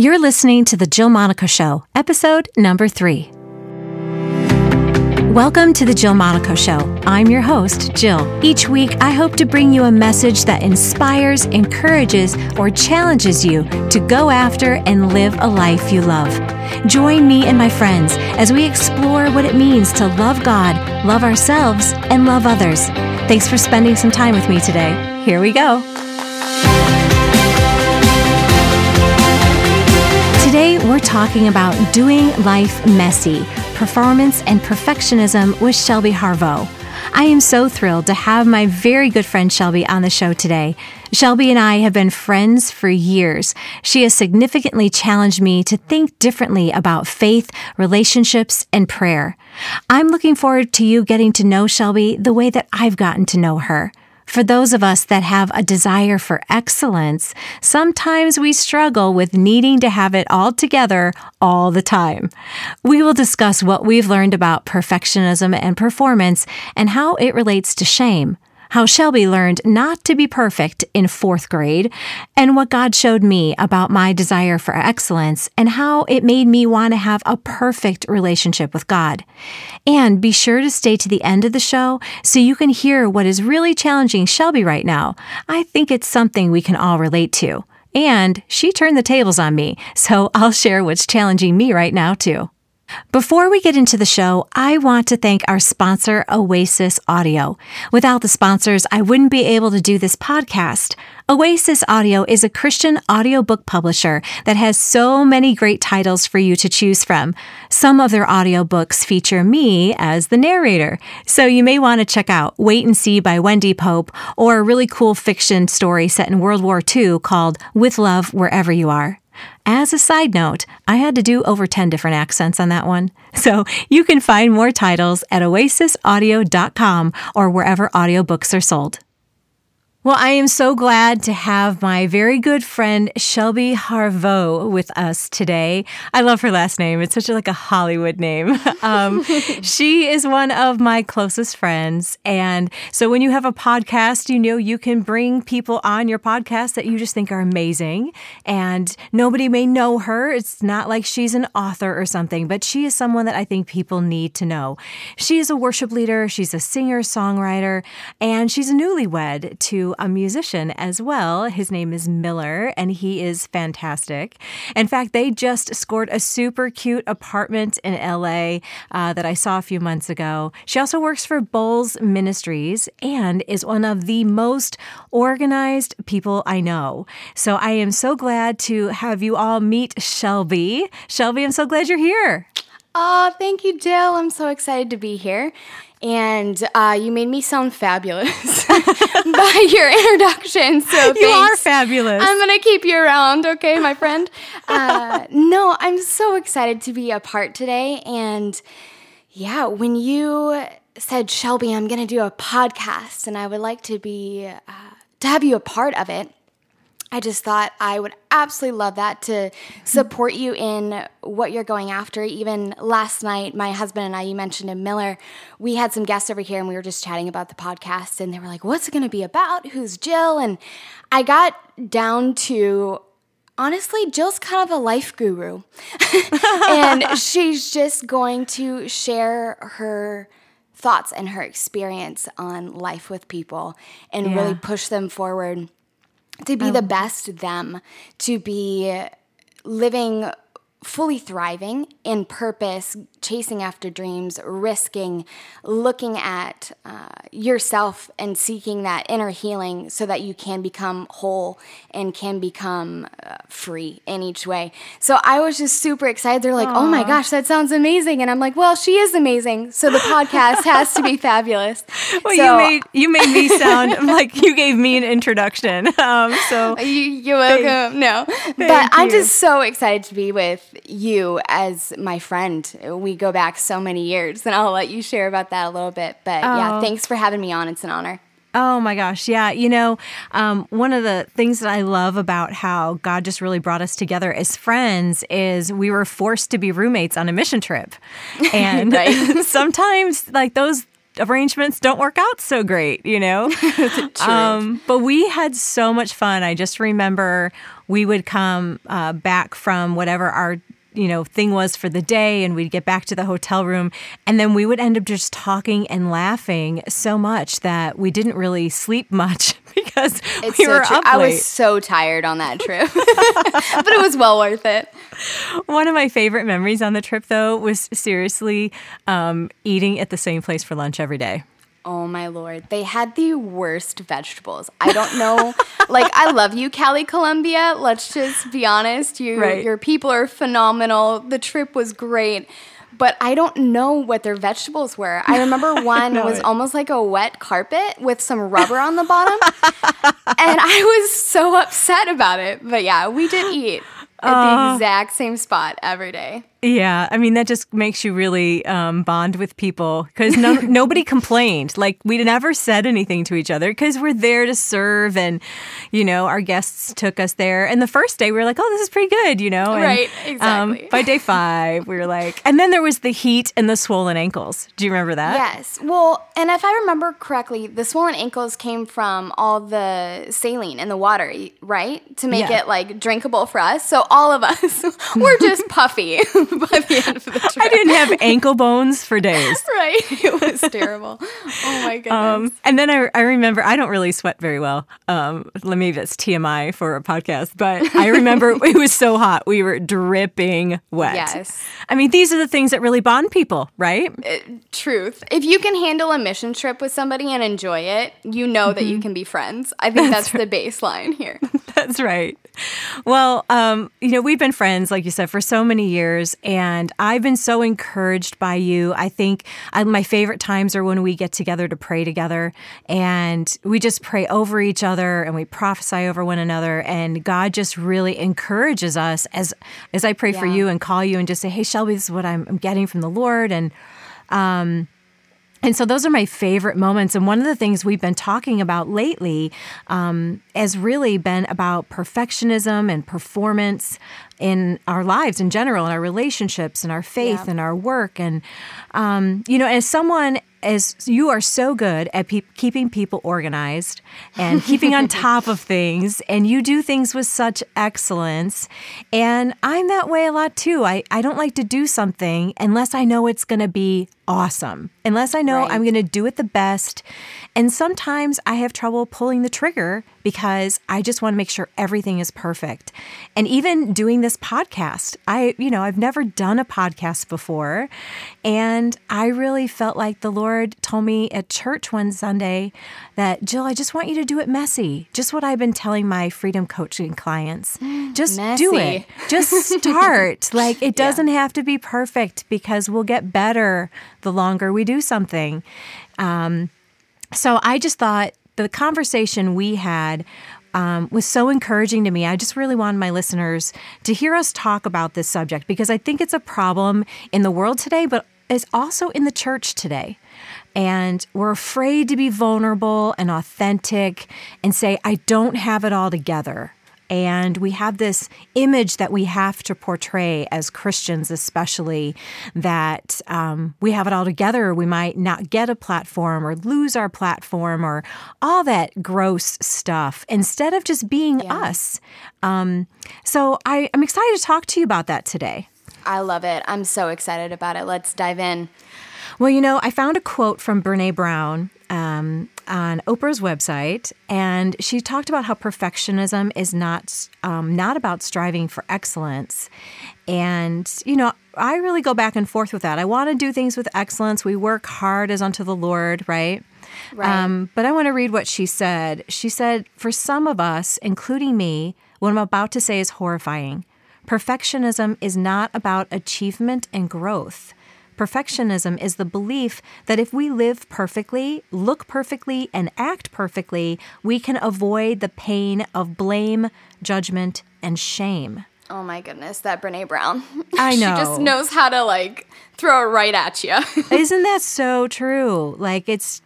You're listening to The Jill Monaco Show, episode number three. Welcome to The Jill Monaco Show. I'm your host, Jill. Each week, I hope to bring you a message that inspires, encourages, or challenges you to go after and live a life you love. Join me and my friends as we explore what it means to love God, love ourselves, and love others. Thanks for spending some time with me today. Here we go. We're talking about doing life messy, performance and perfectionism with Shelby Harveaux. I am so thrilled to have my very good friend Shelby on the show today. Shelby and I have been friends for years. She has significantly challenged me to think differently about faith, relationships, and prayer. I'm looking forward to you getting to know Shelby the way that I've gotten to know her. For those of us that have a desire for excellence, sometimes we struggle with needing to have it all together all the time. We will discuss what we've learned about perfectionism and performance and how it relates to shame how Shelby learned not to be perfect in fourth grade, and what God showed me about my desire for excellence and how it made me want to have a perfect relationship with God. And be sure to stay to the end of the show so you can hear what is really challenging Shelby right now. I think it's something we can all relate to. And she turned the tables on me, so I'll share what's challenging me right now, too. Before we get into the show, I want to thank our sponsor, Oasis Audio. Without the sponsors, I wouldn't be able to do this podcast. Oasis Audio is a Christian audiobook publisher that has so many great titles for you to choose from. Some of their audiobooks feature me as the narrator, so you may want to check out Wait and See by Wendy Pope or a really cool fiction story set in World War II called With Love Wherever You Are. As a side note, I had to do over 10 different accents on that one. So you can find more titles at oasisaudio.com or wherever audiobooks are sold. Well, I am so glad to have my very good friend Shelby Harveaux with us today. I love her last name. It's such a, like a Hollywood name. Um, she is one of my closest friends. And so when you have a podcast, you know, you can bring people on your podcast that you just think are amazing. And nobody may know her. It's not like she's an author or something, but she is someone that I think people need to know. She is a worship leader. She's a singer, songwriter, and she's a newlywed to a musician as well. His name is Miller, and he is fantastic. In fact, they just scored a super cute apartment in LA uh, that I saw a few months ago. She also works for Bolz Ministries and is one of the most organized people I know. So I am so glad to have you all meet Shelby. Shelby, I'm so glad you're here. Oh, thank you, Jill. I'm so excited to be here and uh, you made me sound fabulous by your introduction. So you thanks. are fabulous. I'm gonna keep you around, okay, my friend. Uh, no, I'm so excited to be a part today, and yeah, when you said Shelby, I'm gonna do a podcast, and I would like to be uh, to have you a part of it. I just thought I would absolutely love that to support you in what you're going after. Even last night, my husband and I, you mentioned in Miller, we had some guests over here and we were just chatting about the podcast and they were like, What's it going to be about? Who's Jill? And I got down to honestly, Jill's kind of a life guru. and she's just going to share her thoughts and her experience on life with people and yeah. really push them forward to be the oh. best them, to be living fully thriving in purpose, chasing after dreams, risking, looking at uh, yourself and seeking that inner healing so that you can become whole and can become uh, free in each way. So I was just super excited. They're like, Aww. oh my gosh, that sounds amazing. And I'm like, well, she is amazing. So the podcast has to be fabulous. Well, so, you made you made me sound like you gave me an introduction. Um, so you, are welcome. no, but I'm just so excited to be with you as my friend. We go back so many years, and I'll let you share about that a little bit. But oh. yeah, thanks for having me on. It's an honor. Oh my gosh. Yeah. You know, um, one of the things that I love about how God just really brought us together as friends is we were forced to be roommates on a mission trip. And sometimes, like, those arrangements don't work out so great, you know? um, but we had so much fun. I just remember we would come uh, back from whatever our you know thing was for the day and we'd get back to the hotel room and then we would end up just talking and laughing so much that we didn't really sleep much because it's we so were true. up late. I was so tired on that trip, but it was well worth it. One of my favorite memories on the trip, though, was seriously um, eating at the same place for lunch every day. Oh my lord. They had the worst vegetables. I don't know. like I love you, Cali Colombia. Let's just be honest. You right. your people are phenomenal. The trip was great. But I don't know what their vegetables were. I remember one was it. almost like a wet carpet with some rubber on the bottom. and I was so upset about it. But yeah, we did eat at uh, the exact same spot every day. Yeah, I mean that just makes you really um, bond with people because no, nobody complained. Like we never said anything to each other because we're there to serve, and you know our guests took us there. And the first day we were like, "Oh, this is pretty good," you know. And, right, exactly. Um, by day five, we were like, and then there was the heat and the swollen ankles. Do you remember that? Yes. Well, and if I remember correctly, the swollen ankles came from all the saline in the water, right, to make yeah. it like drinkable for us. So all of us were just puffy. by the end of the trip. I didn't have ankle bones for days. right. It was terrible. Oh my goodness. Um, and then I, I remember, I don't really sweat very well. Um, maybe that's TMI for a podcast, but I remember it was so hot. We were dripping wet. Yes. I mean, these are the things that really bond people, right? Uh, truth. If you can handle a mission trip with somebody and enjoy it, you know that mm-hmm. you can be friends. I think that's, that's right. the baseline here. that's right. Well, um, you know, we've been friends, like you said, for so many years, and I've been so encouraged by you. I think I, my favorite times are when we get together to pray together, and we just pray over each other and we prophesy over one another, and God just really encourages us as as I pray yeah. for you and call you and just say, "Hey, Shelby, this is what I'm, I'm getting from the Lord," and um, and so those are my favorite moments. And one of the things we've been talking about lately um, has really been about perfectionism and performance in our lives in general, in our relationships, and our faith, yeah. and our work. And, um, you know, as someone as you are so good at pe- keeping people organized and keeping on top of things and you do things with such excellence and i'm that way a lot too i, I don't like to do something unless i know it's going to be awesome unless i know right. i'm going to do it the best and sometimes i have trouble pulling the trigger because i just want to make sure everything is perfect and even doing this podcast i you know i've never done a podcast before and i really felt like the lord told me at church one Sunday that, Jill, I just want you to do it messy. Just what I've been telling my freedom coaching clients. Mm, just messy. do it. Just start. like it doesn't yeah. have to be perfect because we'll get better the longer we do something. Um, so I just thought the conversation we had um, was so encouraging to me. I just really wanted my listeners to hear us talk about this subject because I think it's a problem in the world today, but it's also in the church today. And we're afraid to be vulnerable and authentic and say, I don't have it all together. And we have this image that we have to portray as Christians, especially that um, we have it all together. We might not get a platform or lose our platform or all that gross stuff instead of just being yeah. us. Um, so I, I'm excited to talk to you about that today. I love it. I'm so excited about it. Let's dive in. Well, you know, I found a quote from Brene Brown um, on Oprah's website, and she talked about how perfectionism is not um, not about striving for excellence. And you know, I really go back and forth with that. I want to do things with excellence. We work hard as unto the Lord, right? Right. Um, but I want to read what she said. She said, "For some of us, including me, what I'm about to say is horrifying." Perfectionism is not about achievement and growth. Perfectionism is the belief that if we live perfectly, look perfectly, and act perfectly, we can avoid the pain of blame, judgment, and shame. Oh my goodness, that Brene Brown. I know. she just knows how to like throw it right at you. Isn't that so true? Like it's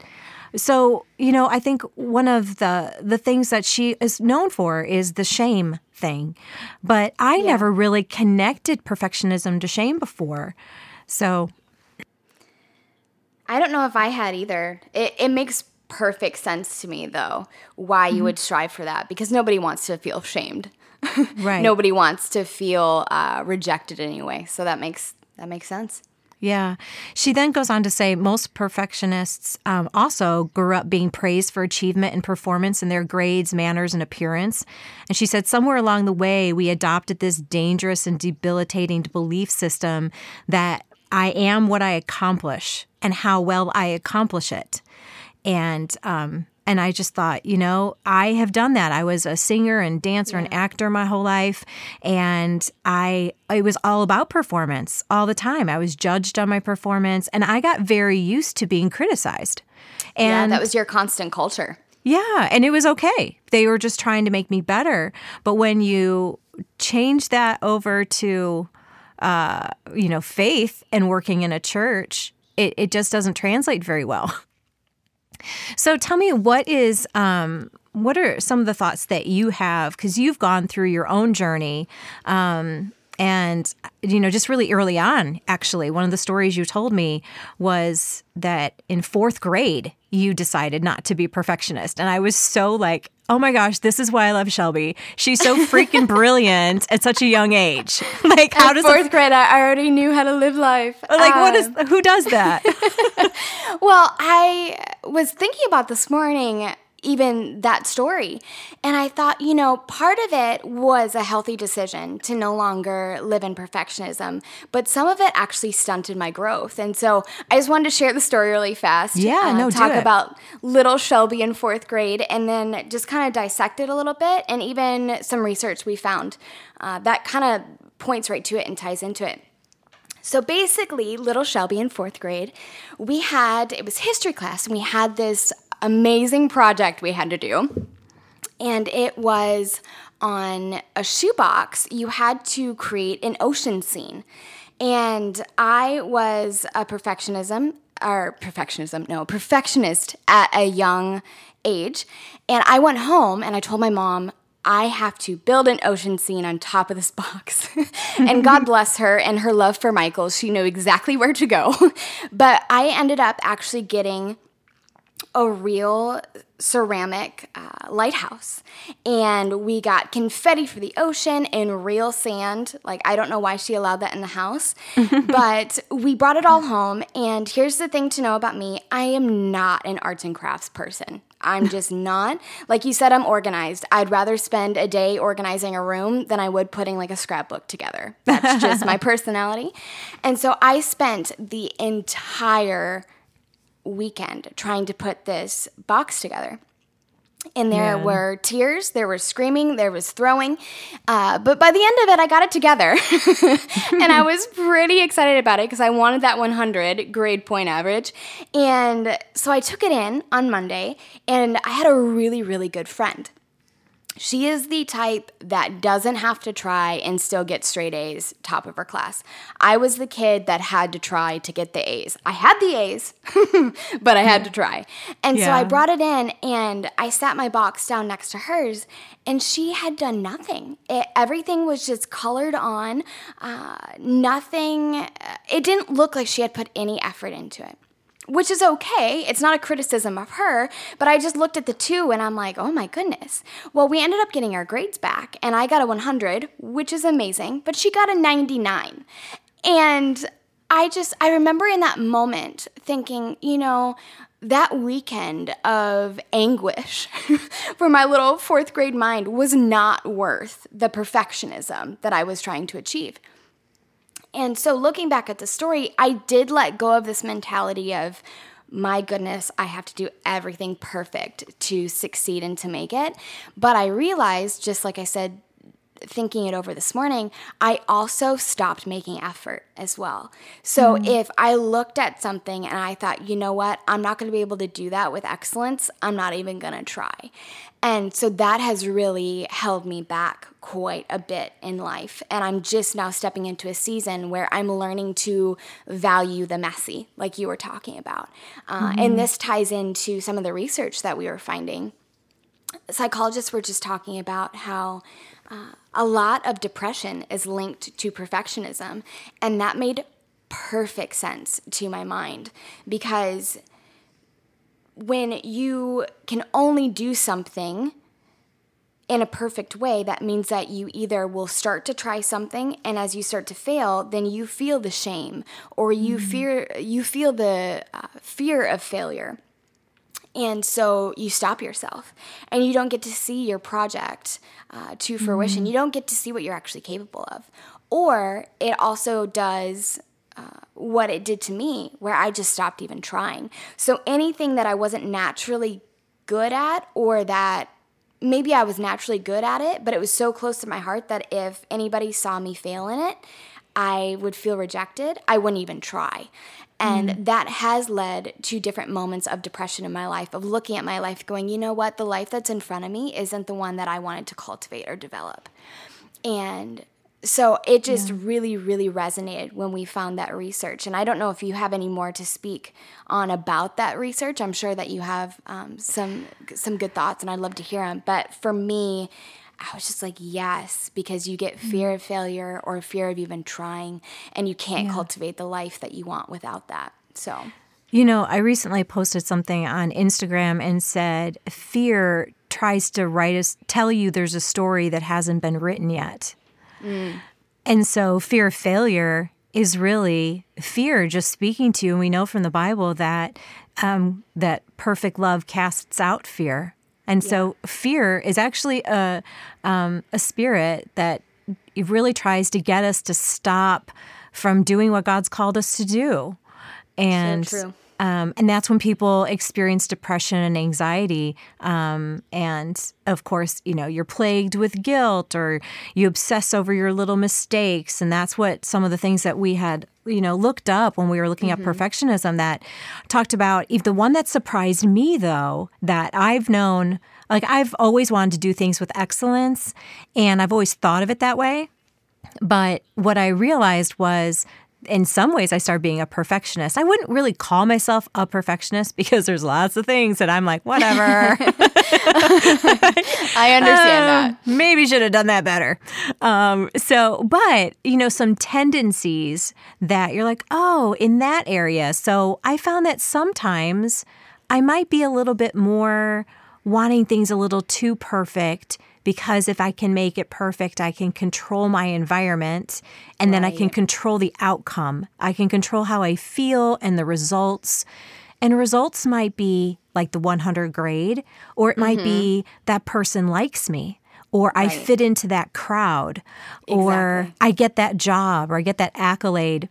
so, you know, I think one of the the things that she is known for is the shame thing. But I yeah. never really connected perfectionism to shame before. So I don't know if I had either. It, it makes perfect sense to me, though, why you mm-hmm. would strive for that because nobody wants to feel shamed. right. Nobody wants to feel uh, rejected anyway. So that makes that makes sense. Yeah. She then goes on to say most perfectionists um, also grew up being praised for achievement and performance in their grades, manners, and appearance. And she said somewhere along the way, we adopted this dangerous and debilitating belief system that I am what I accomplish and how well I accomplish it. And um, and I just thought, you know, I have done that. I was a singer and dancer yeah. and actor my whole life, and I it was all about performance all the time. I was judged on my performance, and I got very used to being criticized. And yeah, that was your constant culture. Yeah, and it was okay. They were just trying to make me better. But when you change that over to, uh, you know, faith and working in a church, it, it just doesn't translate very well. So tell me, what is um, what are some of the thoughts that you have because you've gone through your own journey um, and you know just really early on actually one of the stories you told me was that in fourth grade you decided not to be perfectionist and i was so like oh my gosh this is why i love shelby. She's so freaking brilliant at such a young age. Like how at does fourth a, grade i already knew how to live life. Like um, what is um, who does that? Well i was thinking about this morning even that story. And I thought, you know, part of it was a healthy decision to no longer live in perfectionism, but some of it actually stunted my growth. And so I just wanted to share the story really fast. Yeah, uh, no, talk about little Shelby in fourth grade, and then just kind of dissect it a little bit, and even some research we found uh, that kind of points right to it and ties into it. So basically, little Shelby in fourth grade, we had, it was history class, and we had this amazing project we had to do. And it was on a shoebox, you had to create an ocean scene. And I was a perfectionism or perfectionism, no, perfectionist at a young age. And I went home and I told my mom, I have to build an ocean scene on top of this box. and God bless her and her love for Michael. She knew exactly where to go. but I ended up actually getting a real ceramic uh, lighthouse. And we got confetti for the ocean and real sand. Like, I don't know why she allowed that in the house, but we brought it all home. And here's the thing to know about me I am not an arts and crafts person. I'm just not. Like you said, I'm organized. I'd rather spend a day organizing a room than I would putting like a scrapbook together. That's just my personality. And so I spent the entire weekend trying to put this box together. And there Man. were tears, there was screaming, there was throwing. Uh, but by the end of it, I got it together. and I was pretty excited about it because I wanted that 100 grade point average. And so I took it in on Monday, and I had a really, really good friend she is the type that doesn't have to try and still get straight A's top of her class. I was the kid that had to try to get the A's. I had the A's, but I had to try. And yeah. so I brought it in and I sat my box down next to hers and she had done nothing. It, everything was just colored on, uh, nothing, it didn't look like she had put any effort into it which is okay. It's not a criticism of her, but I just looked at the two and I'm like, oh my goodness. Well, we ended up getting our grades back, and I got a 100, which is amazing, but she got a 99. And I just, I remember in that moment thinking, you know, that weekend of anguish for my little fourth grade mind was not worth the perfectionism that I was trying to achieve. And so looking back at the story, I did let go of this mentality of, my goodness, I have to do everything perfect to succeed and to make it. But I realized, just like I said thinking it over this morning, I also stopped making effort as well. So mm if I looked at something and I thought, you know what, I'm not going to be able to do that with excellence, I'm not even going to try. And so that has really held me back quite a bit in life. And I'm just now stepping into a season where I'm learning to value the messy, like you were talking about. Uh, mm-hmm. And this ties into some of the research that we were finding. Psychologists were just talking about how uh, a lot of depression is linked to perfectionism, and that made perfect sense to my mind because when you can only do something in a perfect way, that means that you either will start to try something and as you start to fail, then you feel the shame or you mm-hmm. fear you feel the uh, fear of failure. And so you stop yourself and you don't get to see your project uh, to fruition. Mm-hmm. You don't get to see what you're actually capable of. Or it also does uh, what it did to me, where I just stopped even trying. So anything that I wasn't naturally good at or that maybe I was naturally good at it, but it was so close to my heart that if anybody saw me fail in it, I would feel rejected. I wouldn't even try. And mm. that has led to different moments of depression in my life, of looking at my life going, you know what, the life that's in front of me isn't the one that I wanted to cultivate or develop. And so it just yeah. really really resonated when we found that research and i don't know if you have any more to speak on about that research i'm sure that you have um, some some good thoughts and i'd love to hear them but for me i was just like yes because you get fear mm. of failure or fear of even trying and you can't yeah. cultivate the life that you want without that so you know i recently posted something on instagram and said fear tries to write us tell you there's a story that hasn't been written yet Mm. And so fear of failure is really fear just speaking to you. And we know from the Bible that um, that perfect love casts out fear. And yeah. so fear is actually a um, a spirit that really tries to get us to stop from doing what God's called us to do. And so um, and that's when people experience depression and anxiety. Um, and of course, you know, you're plagued with guilt or you obsess over your little mistakes. And that's what some of the things that we had, you know, looked up when we were looking mm-hmm. at perfectionism that talked about. If the one that surprised me, though, that I've known, like I've always wanted to do things with excellence and I've always thought of it that way. But what I realized was in some ways I started being a perfectionist. I wouldn't really call myself a perfectionist because there's lots of things that I'm like, whatever. I understand that. Um, maybe should have done that better. Um, so, but, you know, some tendencies that you're like, oh, in that area. So I found that sometimes I might be a little bit more wanting things a little too perfect because if I can make it perfect, I can control my environment and right. then I can control the outcome. I can control how I feel and the results. And results might be like the 100 grade, or it might mm-hmm. be that person likes me or right. I fit into that crowd, exactly. or I get that job, or I get that accolade.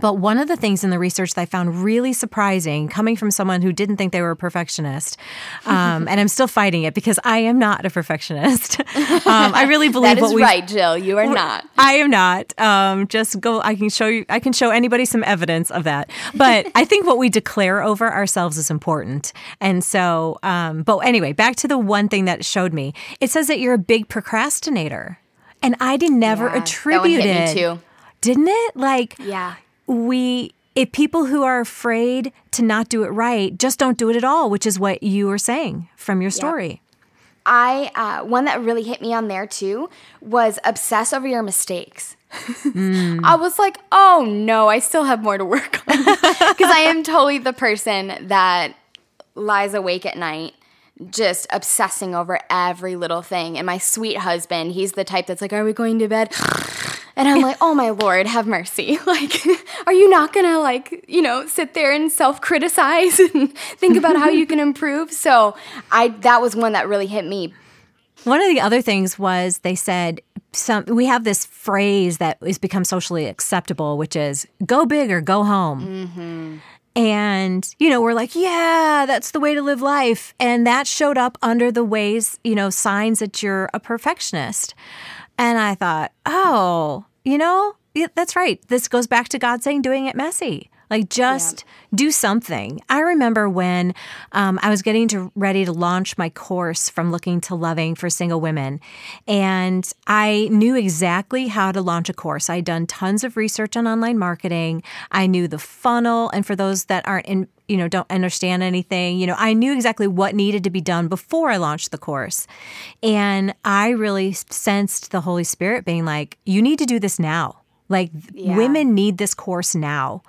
But one of the things in the research that I found really surprising, coming from someone who didn't think they were a perfectionist, um, and I'm still fighting it because I am not a perfectionist. um, I really believe that is what right, Jill. You are not. I am not. Um, just go. I can show you. I can show anybody some evidence of that. But I think what we declare over ourselves is important. And so, um, but anyway, back to the one thing that showed me. It says that you're a big procrastinator, and I did never yeah, attribute it. To. Didn't it? Like, yeah we if people who are afraid to not do it right just don't do it at all, which is what you were saying from your story. Yep. I uh, one that really hit me on there too was obsess over your mistakes. mm. I was like, oh no, I still have more to work on because I am totally the person that lies awake at night just obsessing over every little thing. And my sweet husband, he's the type that's like, Are we going to bed? And I'm like, Oh my Lord, have mercy. Like, are you not gonna, like, you know, sit there and self criticize and think about how you can improve? So I, that was one that really hit me. One of the other things was they said, some we have this phrase that has become socially acceptable, which is "go big or go home." Mm-hmm. And, you know, we're like, yeah, that's the way to live life. And that showed up under the ways, you know, signs that you're a perfectionist. And I thought, oh, you know, that's right. This goes back to God saying, doing it messy. Like just yeah. do something. I remember when um, I was getting to ready to launch my course from looking to loving for single women, and I knew exactly how to launch a course. I'd done tons of research on online marketing. I knew the funnel, and for those that aren't in you know don't understand anything you know i knew exactly what needed to be done before i launched the course and i really sensed the holy spirit being like you need to do this now Like Yeah. women need this course now.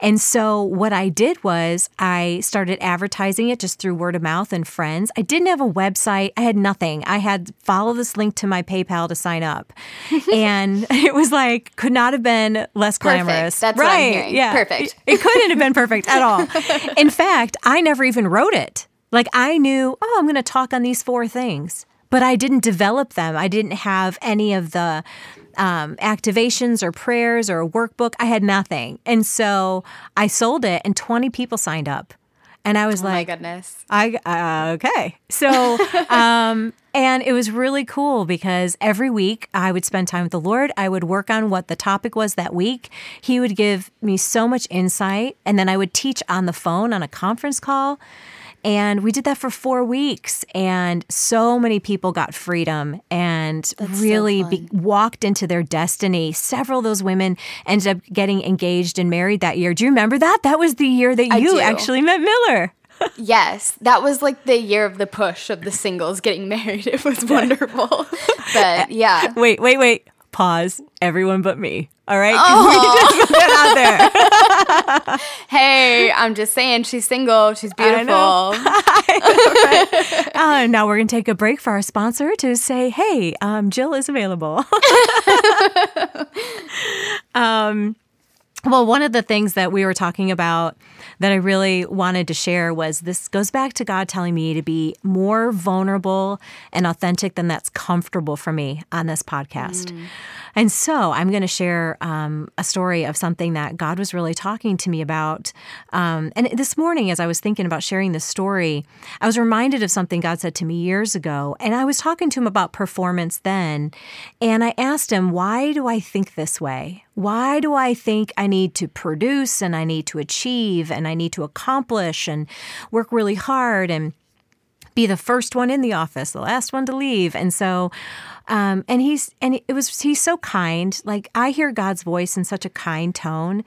And so what I did was I started advertising it just through word of mouth and friends. I didn't have a website. I had nothing. I had follow this link to my PayPal to sign up. and it was like could not have been less Perfect. glamorous. That's what right. I'm. Yeah. Perfect. It, it couldn't have been perfect at all. In fact, I never even wrote it. Like I knew, oh, I'm going to talk on these four things, but I didn't develop them. I didn't have any of the um, activations or prayers or a workbook. I had nothing. And so I sold it and 20 people signed up. And I was like Oh my goodness. I uh, okay. So, um, and it was really cool because every week I would spend time with the Lord. I would work on what the topic was that week. He would give me so much insight, and then I would teach on the phone on a conference call. And we did that for four weeks, and so many people got freedom and really be, walked into their destiny. Several of those women ended up getting engaged and married that year. Do you remember that? That was the year that I you do. actually met Miller. Yes, that was like the year of the push of the singles getting married. It was wonderful. but uh, yeah. Wait, wait, wait. Pause. Everyone but me. All right. Oh. We just put that out there. I'm just saying she's single. She's beautiful. know. Uh, now we're going to take a break for our sponsor to say, hey, um, Jill is available. um, well, one of the things that we were talking about that I really wanted to share was this goes back to God telling me to be more vulnerable and authentic than that's comfortable for me on this podcast. And so I'm going to share um, a story of something that God was really talking to me about. Um, and this morning, as I was thinking about sharing this story, I was reminded of something God said to me years ago. And I was talking to him about performance then. And I asked him, Why do I think this way? Why do I think I need to produce and I need to achieve and I need to accomplish and work really hard and be the first one in the office, the last one to leave. And so, um, and he's, and it was, he's so kind. Like I hear God's voice in such a kind tone.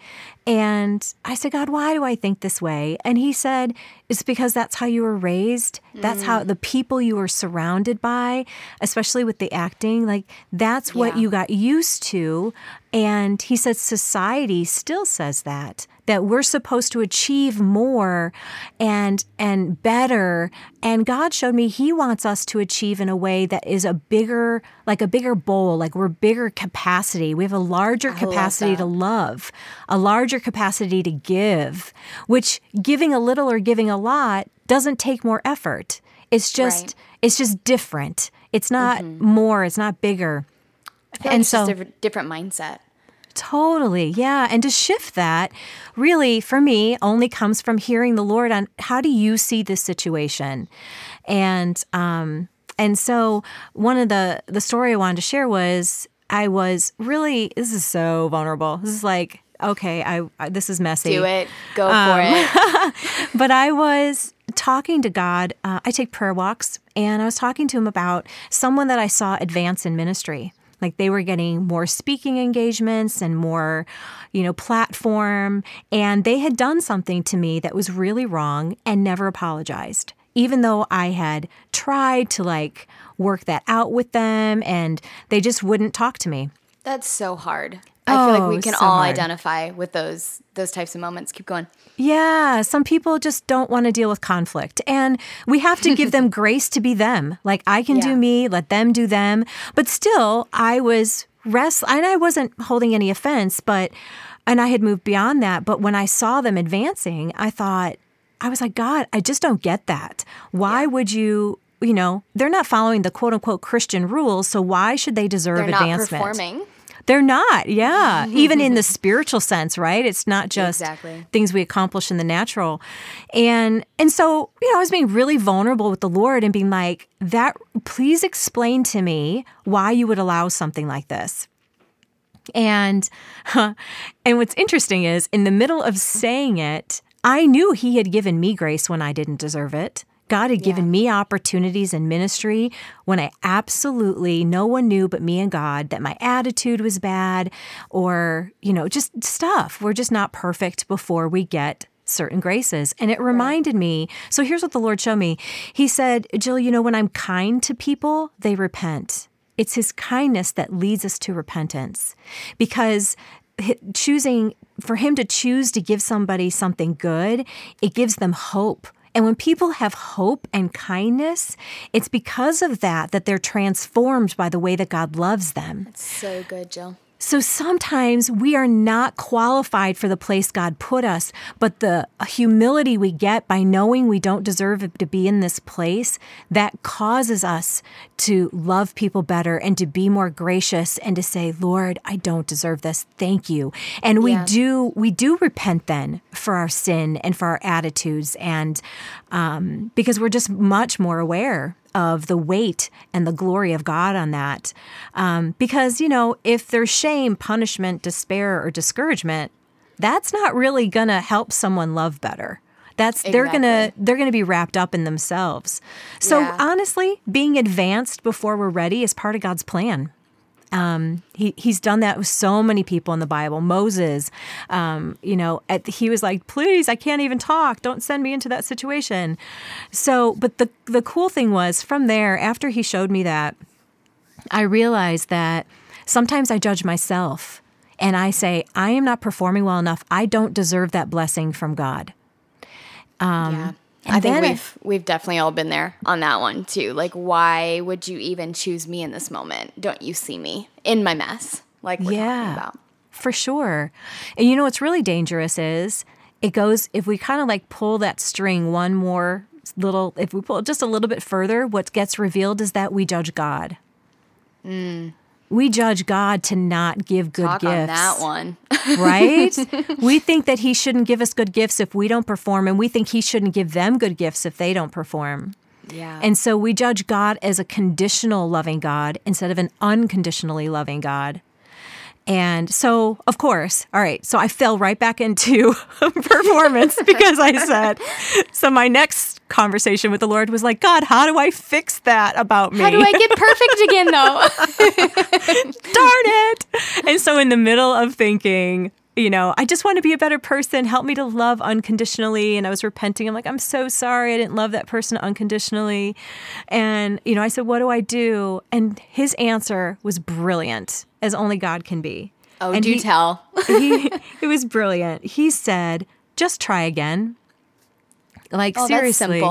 And I said, God, why do I think this way? And he said, it's because that's how you were raised. That's how the people you were surrounded by, especially with the acting, like that's what Yeah. you got used to. And he said, society still says that that we're supposed to achieve more and and better and God showed me he wants us to achieve in a way that is a bigger like a bigger bowl like we're bigger capacity we have a larger love capacity that. to love a larger capacity to give which giving a little or giving a lot doesn't take more effort it's just Right. it's just different it's not mm-hmm. more it's not bigger I like And it's just so- different mindset. Totally. Yeah. And to shift that really for me only comes from hearing the Lord on how do you see this situation? And um and so one of the the story I wanted to share was I was really this is so vulnerable. This is like okay, I, I this is messy. Do it. Go for Um, it. But I was talking to God. Uh, I take prayer walks, and I was talking to him about someone that I saw advance in ministry. Like they were getting more speaking engagements and more, you know, platform. And they had done something to me that was really wrong and never apologized. Even though I had tried to like work that out with them and they just wouldn't talk to me. That's so hard. I feel like Oh, we can so all hard. identify with those those types of moments. Keep going. Yeah, some people just don't want to deal with conflict. And we have to give them grace to be them. Like, I can Yeah. do me, let them do them. But still, I was rest and I wasn't holding any offense, but, and I had moved beyond that. But when I saw them advancing, I thought, I was like, God, I just don't get that. Why would you? You know, they're not following the quote unquote Christian rules, so why should they deserve They're not advancement? performing. They're not, yeah. Mm-hmm. Even in the mm-hmm. spiritual sense, right? It's not just Exactly. things we accomplish in the natural. And and so, you know, I was being really vulnerable with the Lord and being like, that please explain to me why you would allow something like this. And and what's interesting is in the middle of saying it, I knew he had given me grace when I didn't deserve it. God had given me opportunities in ministry when I absolutely no one knew but me and God that my attitude was bad or, you know, just stuff. We're just not perfect before we get certain graces. And it reminded me. So here's what the Lord showed me. He said, Jill, you know, when I'm kind to people, they repent. It's his kindness that leads us to repentance. Because choosing for him to choose to give somebody something good, it gives them hope. And when people have hope and kindness, it's because of that that they're transformed by the way that God loves them. That's so good, Jill. So sometimes we are not qualified for the place God put us, but the humility we get by knowing we don't deserve to be in this place, that causes us to love people better and to be more gracious and to say, Lord, I don't deserve this. Thank you. And we yeah. do, we do repent then for our sin and for our attitudes. And um, because we're just much more aware of the weight and the glory of God on that. Um, because, you know, if there's shame, punishment, despair, or discouragement, that's not really going to help someone love better. That's exactly. they're gonna they're gonna be wrapped up in themselves. So yeah. honestly, being advanced before we're ready is part of God's plan. Um, he he's done that with so many people in the Bible. Moses, um, you know, at, he was like, "Please, I can't even talk. Don't send me into that situation." So, but the the cool thing was from there, after he showed me that, I realized that sometimes I judge myself and I say, "I am not performing well enough. I don't deserve that blessing from God." Um, yeah. And I think we've we've definitely all been there on that one too. Like, why would you even choose me in this moment? Don't you see me in my mess? Like yeah, talking about. For sure. And you know what's really dangerous is it goes if we kind of like pull that string one more little if we pull it just a little bit further, what gets revealed is that we judge God. Mm we judge God to not give good Talk gifts. On that one. right? We think that he shouldn't give us good gifts if we don't perform, and we think he shouldn't give them good gifts if they don't perform. Yeah. And so we judge God as a conditional loving God instead of an unconditionally loving God. And so, of course, all right, so I fell right back into performance because I said, so my next conversation with the Lord was like, God, how do I fix that about me? How do I get perfect again, though? Darn it. And so, in the middle of thinking, you know, I just want to be a better person. Help me to love unconditionally. And I was repenting. I'm like, I'm so sorry. I didn't love that person unconditionally. And, you know, I said, What do I do? And his answer was brilliant as only God can be. Oh, and do he, tell. he, it was brilliant. He said, just try again. Like oh, seriously.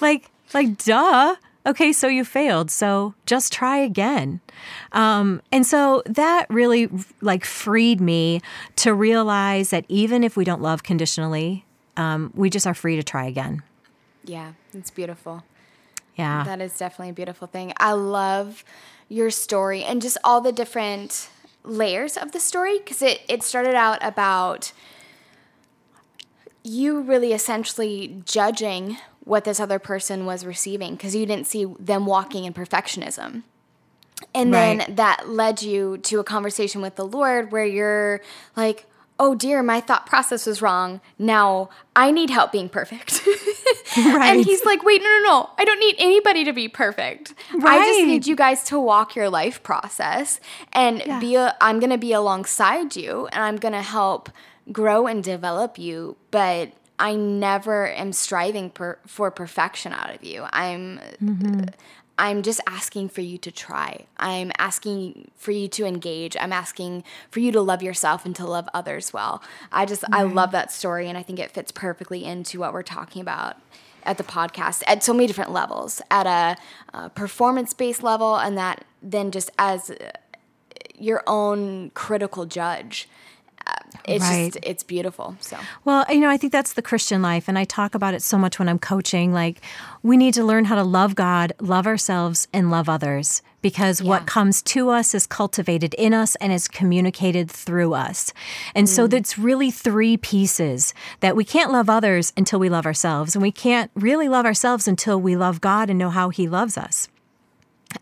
like like duh. Okay, so you failed. So just try again. Um, and so that really like freed me to realize that even if we don't love conditionally, um, we just are free to try again. Yeah, it's beautiful. Yeah. That is definitely a beautiful thing. I love your story and just all the different layers of the story because it, it started out about you really essentially judging what this other person was receiving because you didn't see them walking in perfectionism. And right. then that led you to a conversation with the Lord where you're like, oh dear, my thought process was wrong. Now I need help being perfect. right. And he's like, wait, no, no, no. I don't need anybody to be perfect. Right. I just need you guys to walk your life process and yeah. be, a, I'm going to be alongside you and I'm going to help grow and develop you. But I never am striving per, for perfection out of you. I'm mm-hmm. I'm just asking for you to try. I'm asking for you to engage. I'm asking for you to love yourself and to love others well. I just I love that story and I think it fits perfectly into what we're talking about at the podcast at so many different levels at a, a performance based level and that then just as your own critical judge it's right. just it's beautiful so well you know i think that's the christian life and i talk about it so much when i'm coaching like we need to learn how to love god love ourselves and love others because yeah. what comes to us is cultivated in us and is communicated through us. And mm. so that's really three pieces that we can't love others until we love ourselves, and we can't really love ourselves until we love God and know how He loves us.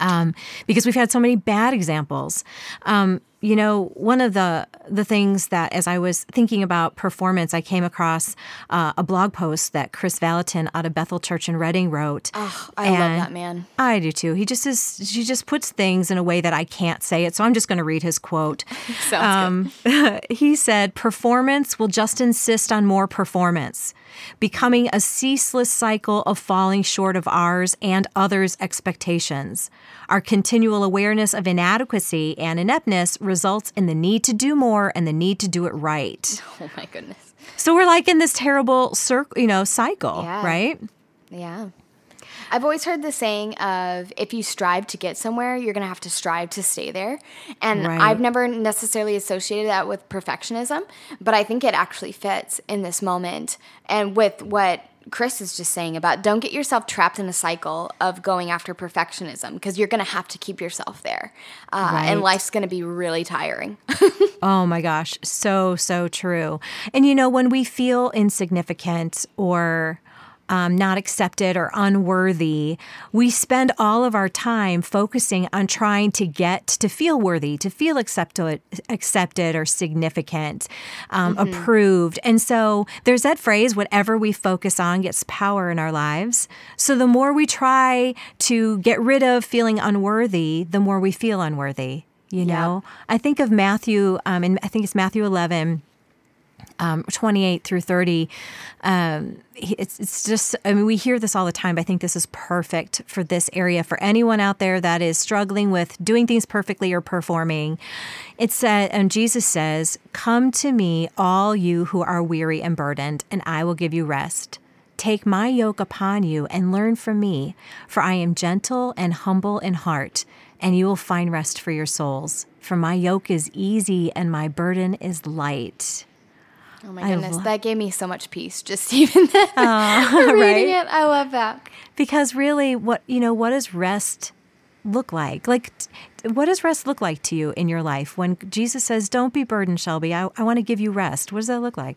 Um, because we've had so many bad examples. Um, you know, one of the the things that as I was thinking about performance, I came across uh, a blog post that Kris Vallotton out of Bethel Church in Redding wrote. Oh, I love that man. I do too. He just is. He just puts things in a way that I can't say it. So I'm just going to read his quote. Sounds um, he said, "Performance will just insist on more performance." becoming a ceaseless cycle of falling short of ours and others' expectations. Our continual awareness of inadequacy and ineptness results in the need to do more and the need to do it right. Oh my goodness. So we're like in this terrible circle, you know, cycle, yeah. right? Yeah. I've always heard the saying of if you strive to get somewhere, you're going to have to strive to stay there. And right. I've never necessarily associated that with perfectionism, but I think it actually fits in this moment and with what Kris is just saying about don't get yourself trapped in a cycle of going after perfectionism because you're going to have to keep yourself there. Uh, right. And life's going to be really tiring. oh my gosh. So, so true. And you know, when we feel insignificant or um, not accepted or unworthy, we spend all of our time focusing on trying to get to feel worthy, to feel accepted, accepted or significant, um, mm-hmm. approved. And so there's that phrase: "Whatever we focus on gets power in our lives." So the more we try to get rid of feeling unworthy, the more we feel unworthy. You know, yep. I think of Matthew, um, and I think it's Matthew 11 um, 28 through 30. Um, it's, it's just, I mean, we hear this all the time, but I think this is perfect for this area. For anyone out there that is struggling with doing things perfectly or performing, it said, and Jesus says, Come to me, all you who are weary and burdened, and I will give you rest. Take my yoke upon you and learn from me, for I am gentle and humble in heart, and you will find rest for your souls. For my yoke is easy and my burden is light. Oh my goodness, that gave me so much peace just even uh, reading right? it. I love that. Because really what you know, what does rest look like? Like what does rest look like to you in your life? When Jesus says, Don't be burdened, Shelby, I, I want to give you rest. What does that look like?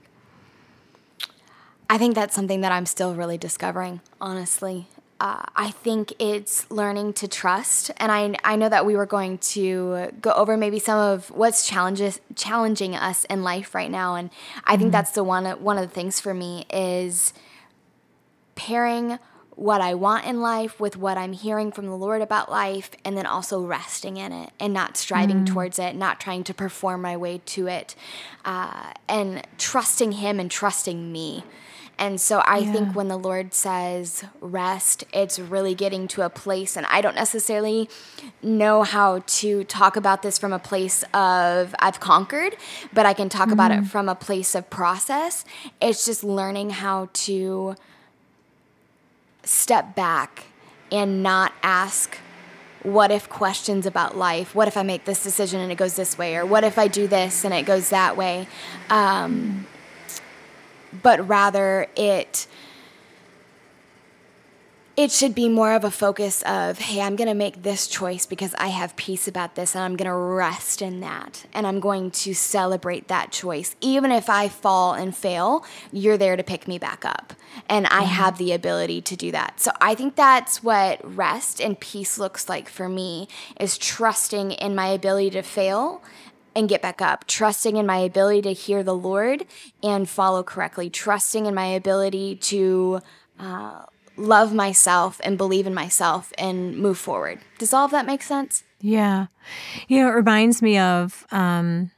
I think that's something that I'm still really discovering, honestly uh, I think it's learning to trust. And I, I know that we were going to go over maybe some of what's challenges challenging us in life right now. And I think mm-hmm. that's the one one of the things for me is pairing what I want in life with what I'm hearing from the Lord about life, and then also resting in it and not striving mm. towards it, not trying to perform my way to it, uh, and trusting Him and trusting me. And so I yeah. think when the Lord says rest, it's really getting to a place, and I don't necessarily know how to talk about this from a place of I've conquered, but I can talk mm-hmm. about it mm-hmm. from a place of process. It's just learning how to step back and not ask what if questions about life. What if I make this decision and it goes this way? Or what if I do this and it goes that way? Um, but rather it it should be more of a focus of, hey, I'm going to make this choice because I have peace about this and I'm going to rest in that. And I'm going to celebrate that choice. Even if I fall and fail, you're there to pick me back up. And I mm-hmm. have the ability to do that. So I think that's what rest and peace looks like for me is trusting in my ability to fail and get back up, trusting in my ability to hear the Lord and follow correctly, trusting in my ability to uh, love myself and believe in myself and move forward. Does all of that make sense? Yeah. You know, it reminds me of, um,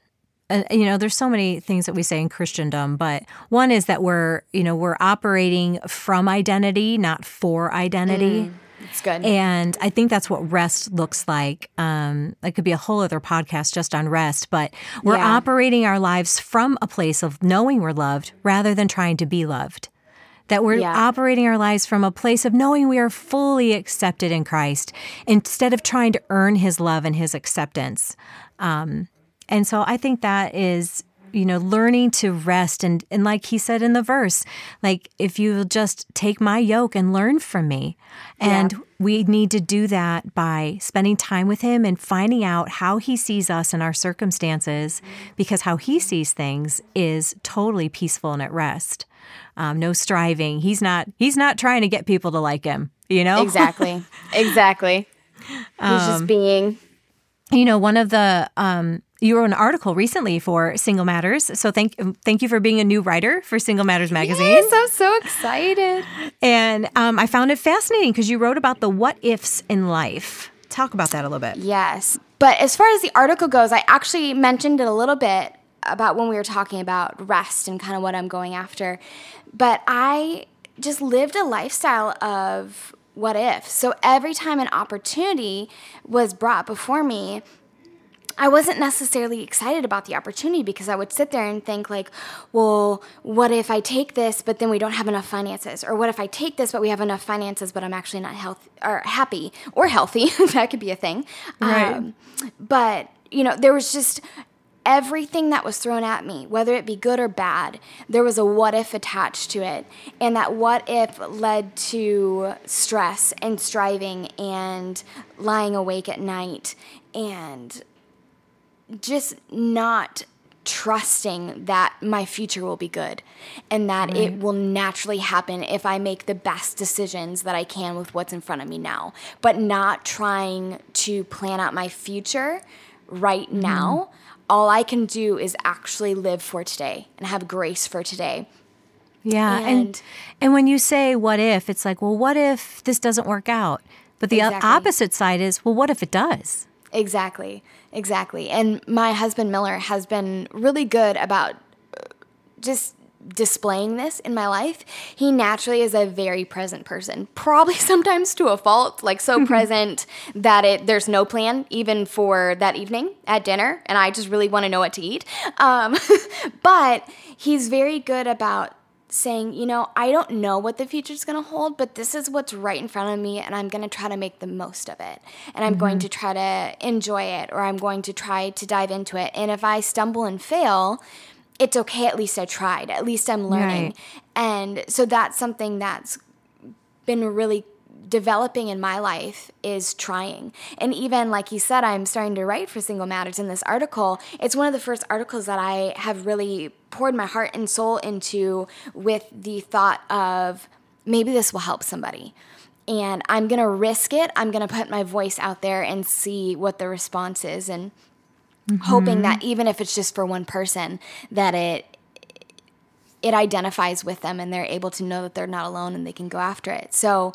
uh, you know, there's so many things that we say in Christendom, but one is that we're, you know, we're operating from identity, not for identity. Mm. It's good. And I think that's what rest looks like. Um, it could be a whole other podcast just on rest, but we're yeah. operating our lives from a place of knowing we're loved rather than trying to be loved. That we're yeah. operating our lives from a place of knowing we are fully accepted in Christ instead of trying to earn his love and his acceptance. Um, and so I think that is you know, learning to rest. And, and like he said in the verse, like, if you will just take my yoke and learn from me. And yeah. we need to do that by spending time with him and finding out how he sees us and our circumstances, because how he sees things is totally peaceful and at rest. Um, no striving. He's not, he's not trying to get people to like him, you know? Exactly. exactly. He's um, just being. You know, one of the, um, you wrote an article recently for Single Matters. So thank thank you for being a new writer for Single Matters magazine. Yes, I'm so excited. And um, I found it fascinating because you wrote about the what ifs in life. Talk about that a little bit. Yes. But as far as the article goes, I actually mentioned it a little bit about when we were talking about rest and kind of what I'm going after. But I just lived a lifestyle of what if. So every time an opportunity was brought before me, I wasn't necessarily excited about the opportunity because I would sit there and think like, well, what if I take this but then we don't have enough finances? Or what if I take this but we have enough finances but I'm actually not healthy or happy or healthy? that could be a thing. Right. Um, but you know, there was just everything that was thrown at me, whether it be good or bad, there was a what if attached to it. And that what if led to stress and striving and lying awake at night and just not trusting that my future will be good and that right. it will naturally happen if I make the best decisions that I can with what's in front of me now, but not trying to plan out my future right mm-hmm. now all I can do is actually live for today and have grace for today. Yeah, and and, and when you say what if, it's like, well, what if this doesn't work out? But the exactly. opposite side is, well, what if it does? Exactly. Exactly. And my husband Miller has been really good about uh, just displaying this in my life, he naturally is a very present person. Probably sometimes to a fault, like so present that it there's no plan even for that evening at dinner, and I just really want to know what to eat. Um, but he's very good about saying, you know, I don't know what the future is going to hold, but this is what's right in front of me, and I'm going to try to make the most of it. And I'm mm-hmm. going to try to enjoy it, or I'm going to try to dive into it. And if I stumble and fail, it's okay at least i tried at least i'm learning right. and so that's something that's been really developing in my life is trying and even like you said i'm starting to write for single matters in this article it's one of the first articles that i have really poured my heart and soul into with the thought of maybe this will help somebody and i'm going to risk it i'm going to put my voice out there and see what the response is and mm-hmm. hoping that even if it's just for one person, that it it identifies with them and they're able to know that they're not alone and they can go after it. So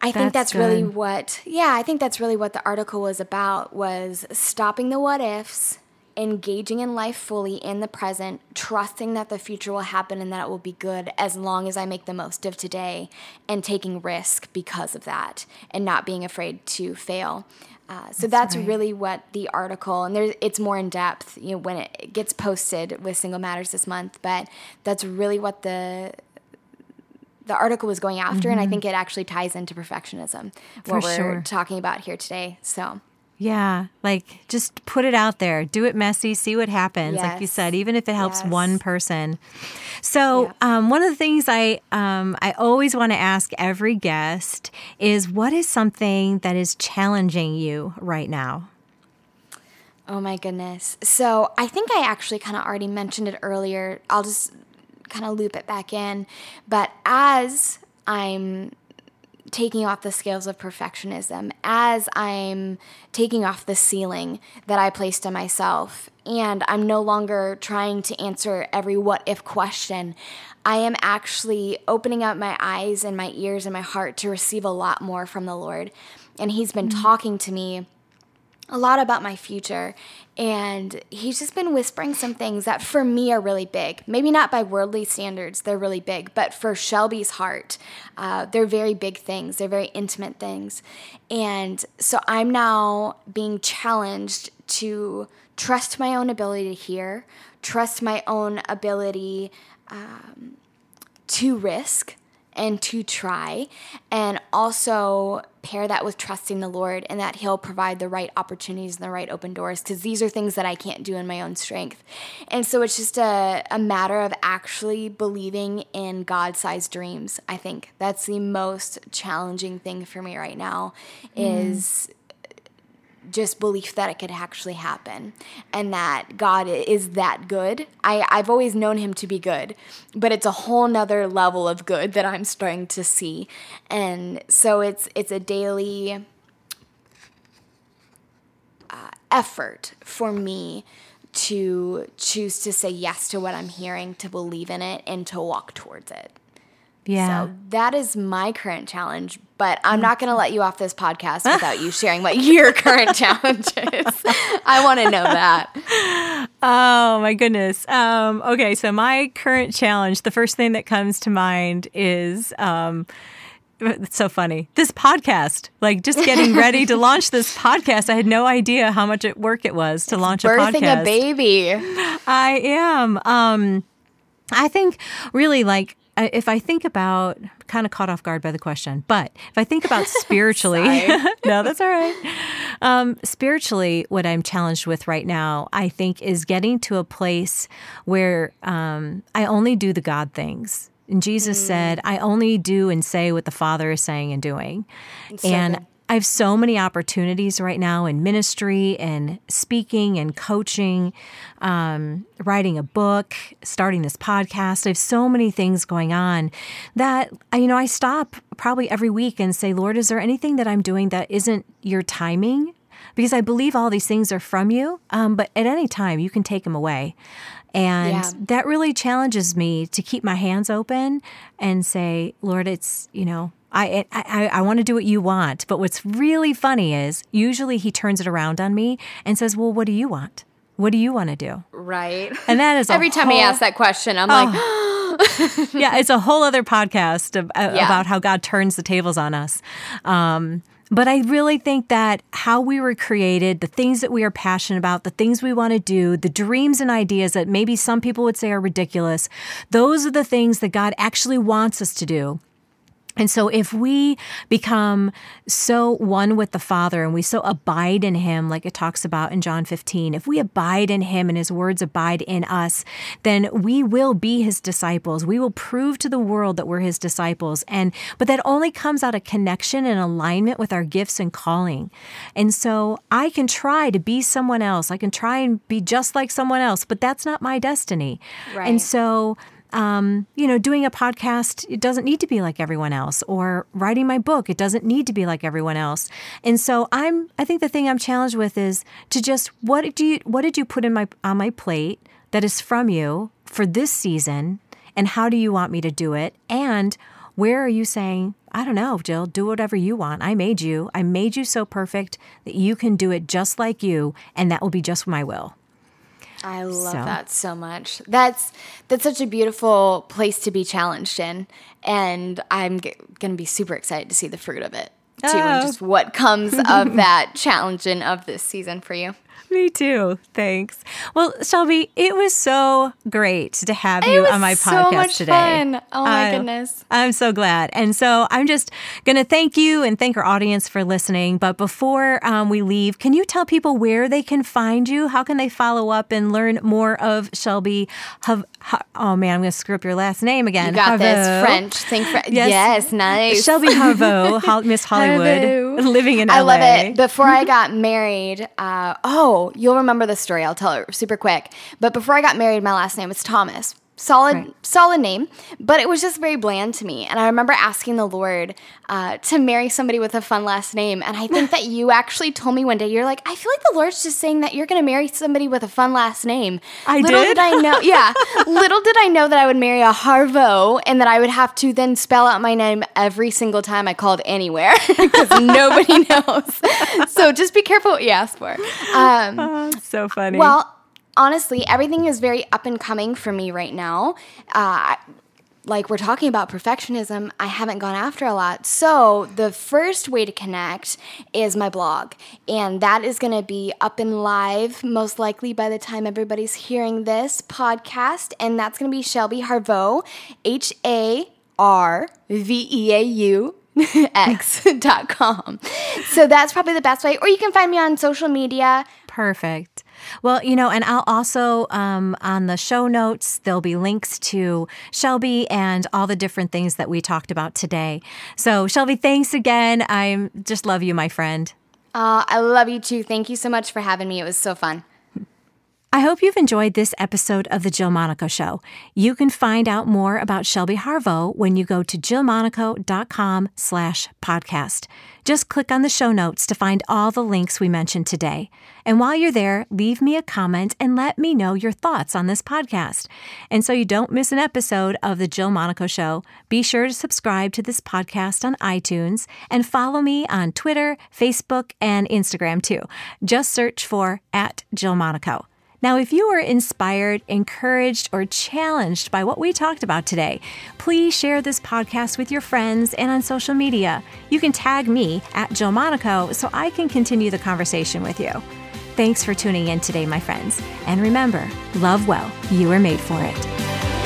I think that's, that's really what yeah, I think that's really what the article was about was stopping the what ifs, engaging in life fully in the present, trusting that the future will happen and that it will be good as long as I make the most of today and taking risk because of that and not being afraid to fail. Uh, so that's, that's right. really what the article and there's it's more in depth you know when it gets posted with single matters this month but that's really what the the article was going after mm-hmm. and i mm-hmm. think it actually ties into perfectionism For what we're sure. talking about here today so yeah, like just put it out there. Do it messy, see what happens. Yes. Like you said, even if it helps yes. one person. So, yeah. um, one of the things I um, I always want to ask every guest is, what is something that is challenging you right now? Oh my goodness. So I think I actually kind of already mentioned it earlier. I'll just kind of loop it back in. But as I'm taking off the scales of perfectionism, as I'm taking off the ceiling that I placed on myself, and I'm no longer trying to answer every what if question. I am actually opening up my eyes and my ears and my heart to receive a lot more from the Lord. And He's been mm-hmm. talking to me a lot about my future. And he's just been whispering some things that for me are really big. Maybe not by worldly standards, they're really big, but for Shelby's heart, uh, they're very big things. They're very intimate things. And so I'm now being challenged to trust my own ability to hear, trust my own ability um, to risk and to try, and also pair that with trusting the Lord and that He'll provide the right opportunities and the right open doors because these are things that I can't do in my own strength. And so it's just a, a matter of actually believing in God sized dreams. I think that's the most challenging thing for me right now mm. is just belief that it could actually happen and that God is that good. I, I've always known him to be good, but it's a whole nother level of good that I'm starting to see. And so it's it's a daily uh, effort for me to choose to say yes to what I'm hearing, to believe in it, and to walk towards it. Yeah. So that is my current challenge, but I'm not going to let you off this podcast without you sharing what your current challenge is. I want to know that. Oh my goodness. Um, okay, so my current challenge, the first thing that comes to mind is um, it's so funny. This podcast, like just getting ready to launch this podcast, I had no idea how much work it was to launch a podcast. Birthing a baby. I am. Um, I think really like if I think about, kind of caught off guard by the question, but if I think about spiritually, no, that's all right. Um, spiritually, what I'm challenged with right now, I think, is getting to a place where um, I only do the God things. And Jesus mm. said, I only do and say what the Father is saying and doing. So and good. I have so many opportunities right now in ministry and speaking and coaching, um, writing a book, starting this podcast. I have so many things going on that, you know, I stop probably every week and say, Lord, is there anything that I'm doing that isn't your timing? Because I believe all these things are from you, um, but at any time you can take them away. And yeah. that really challenges me to keep my hands open and say, Lord, it's, you know, I, I, I want to do what you want. But what's really funny is usually he turns it around on me and says, Well, what do you want? What do you want to do? Right. And that is every time whole, he asks that question, I'm oh. like, yeah, it's a whole other podcast of, uh, yeah. about how God turns the tables on us. Um, but I really think that how we were created, the things that we are passionate about, the things we want to do, the dreams and ideas that maybe some people would say are ridiculous, those are the things that God actually wants us to do. And so, if we become so one with the Father and we so abide in Him, like it talks about in John 15, if we abide in Him and His words abide in us, then we will be His disciples. We will prove to the world that we're His disciples. And, but that only comes out of connection and alignment with our gifts and calling. And so, I can try to be someone else. I can try and be just like someone else, but that's not my destiny. Right. And so, um, you know, doing a podcast, it doesn't need to be like everyone else, or writing my book, it doesn't need to be like everyone else. And so I'm, I think the thing I'm challenged with is to just what do you, what did you put in my on my plate that is from you for this season, and how do you want me to do it, and where are you saying, I don't know, Jill, do whatever you want. I made you. I made you so perfect that you can do it just like you, and that will be just my will. I love so. that so much. That's that's such a beautiful place to be challenged in, and I'm g- going to be super excited to see the fruit of it too, oh. and just what comes of that challenge and of this season for you. Me too. Thanks. Well, Shelby, it was so great to have you on my so podcast today. Fun. Oh my uh, goodness. I'm so glad. And so I'm just going to thank you and thank our audience for listening. But before um, we leave, can you tell people where they can find you? How can they follow up and learn more of Shelby? Hav- ha- oh man, I'm going to screw up your last name again. You got this. French. Think French. Yes. yes, nice. Shelby Harveaux, Miss Hollywood, living in LA. I love it. Before I got married, uh, oh, Oh, you'll remember the story. I'll tell it super quick. But before I got married, my last name was Thomas. Solid, right. solid name, but it was just very bland to me. And I remember asking the Lord uh, to marry somebody with a fun last name. And I think that you actually told me one day, you're like, I feel like the Lord's just saying that you're going to marry somebody with a fun last name. I little did. did I know, yeah. little did I know that I would marry a Harveaux and that I would have to then spell out my name every single time I called anywhere because nobody knows. so just be careful what you ask for. Um, oh, so funny. Well honestly, everything is very up and coming for me right now. Uh, like we're talking about perfectionism, I haven't gone after a lot. So, the first way to connect is my blog. And that is going to be up and live most likely by the time everybody's hearing this podcast. And that's going to be Shelby Harveaux, H A R V E A U x.com. So that's probably the best way. Or you can find me on social media. Perfect. Well, you know, and I'll also um, on the show notes, there'll be links to Shelby and all the different things that we talked about today. So, Shelby, thanks again. I just love you, my friend. Uh, I love you too. Thank you so much for having me. It was so fun. I hope you've enjoyed this episode of The Jill Monaco Show. You can find out more about Shelby Harveaux when you go to jillmonaco.com slash podcast. Just click on the show notes to find all the links we mentioned today. And while you're there, leave me a comment and let me know your thoughts on this podcast. And so you don't miss an episode of The Jill Monaco Show, be sure to subscribe to this podcast on iTunes and follow me on Twitter, Facebook, and Instagram too. Just search for at Jill Monaco. Now, if you were inspired, encouraged, or challenged by what we talked about today, please share this podcast with your friends and on social media. You can tag me at Jill Monaco so I can continue the conversation with you. Thanks for tuning in today, my friends. And remember, love well. You are made for it.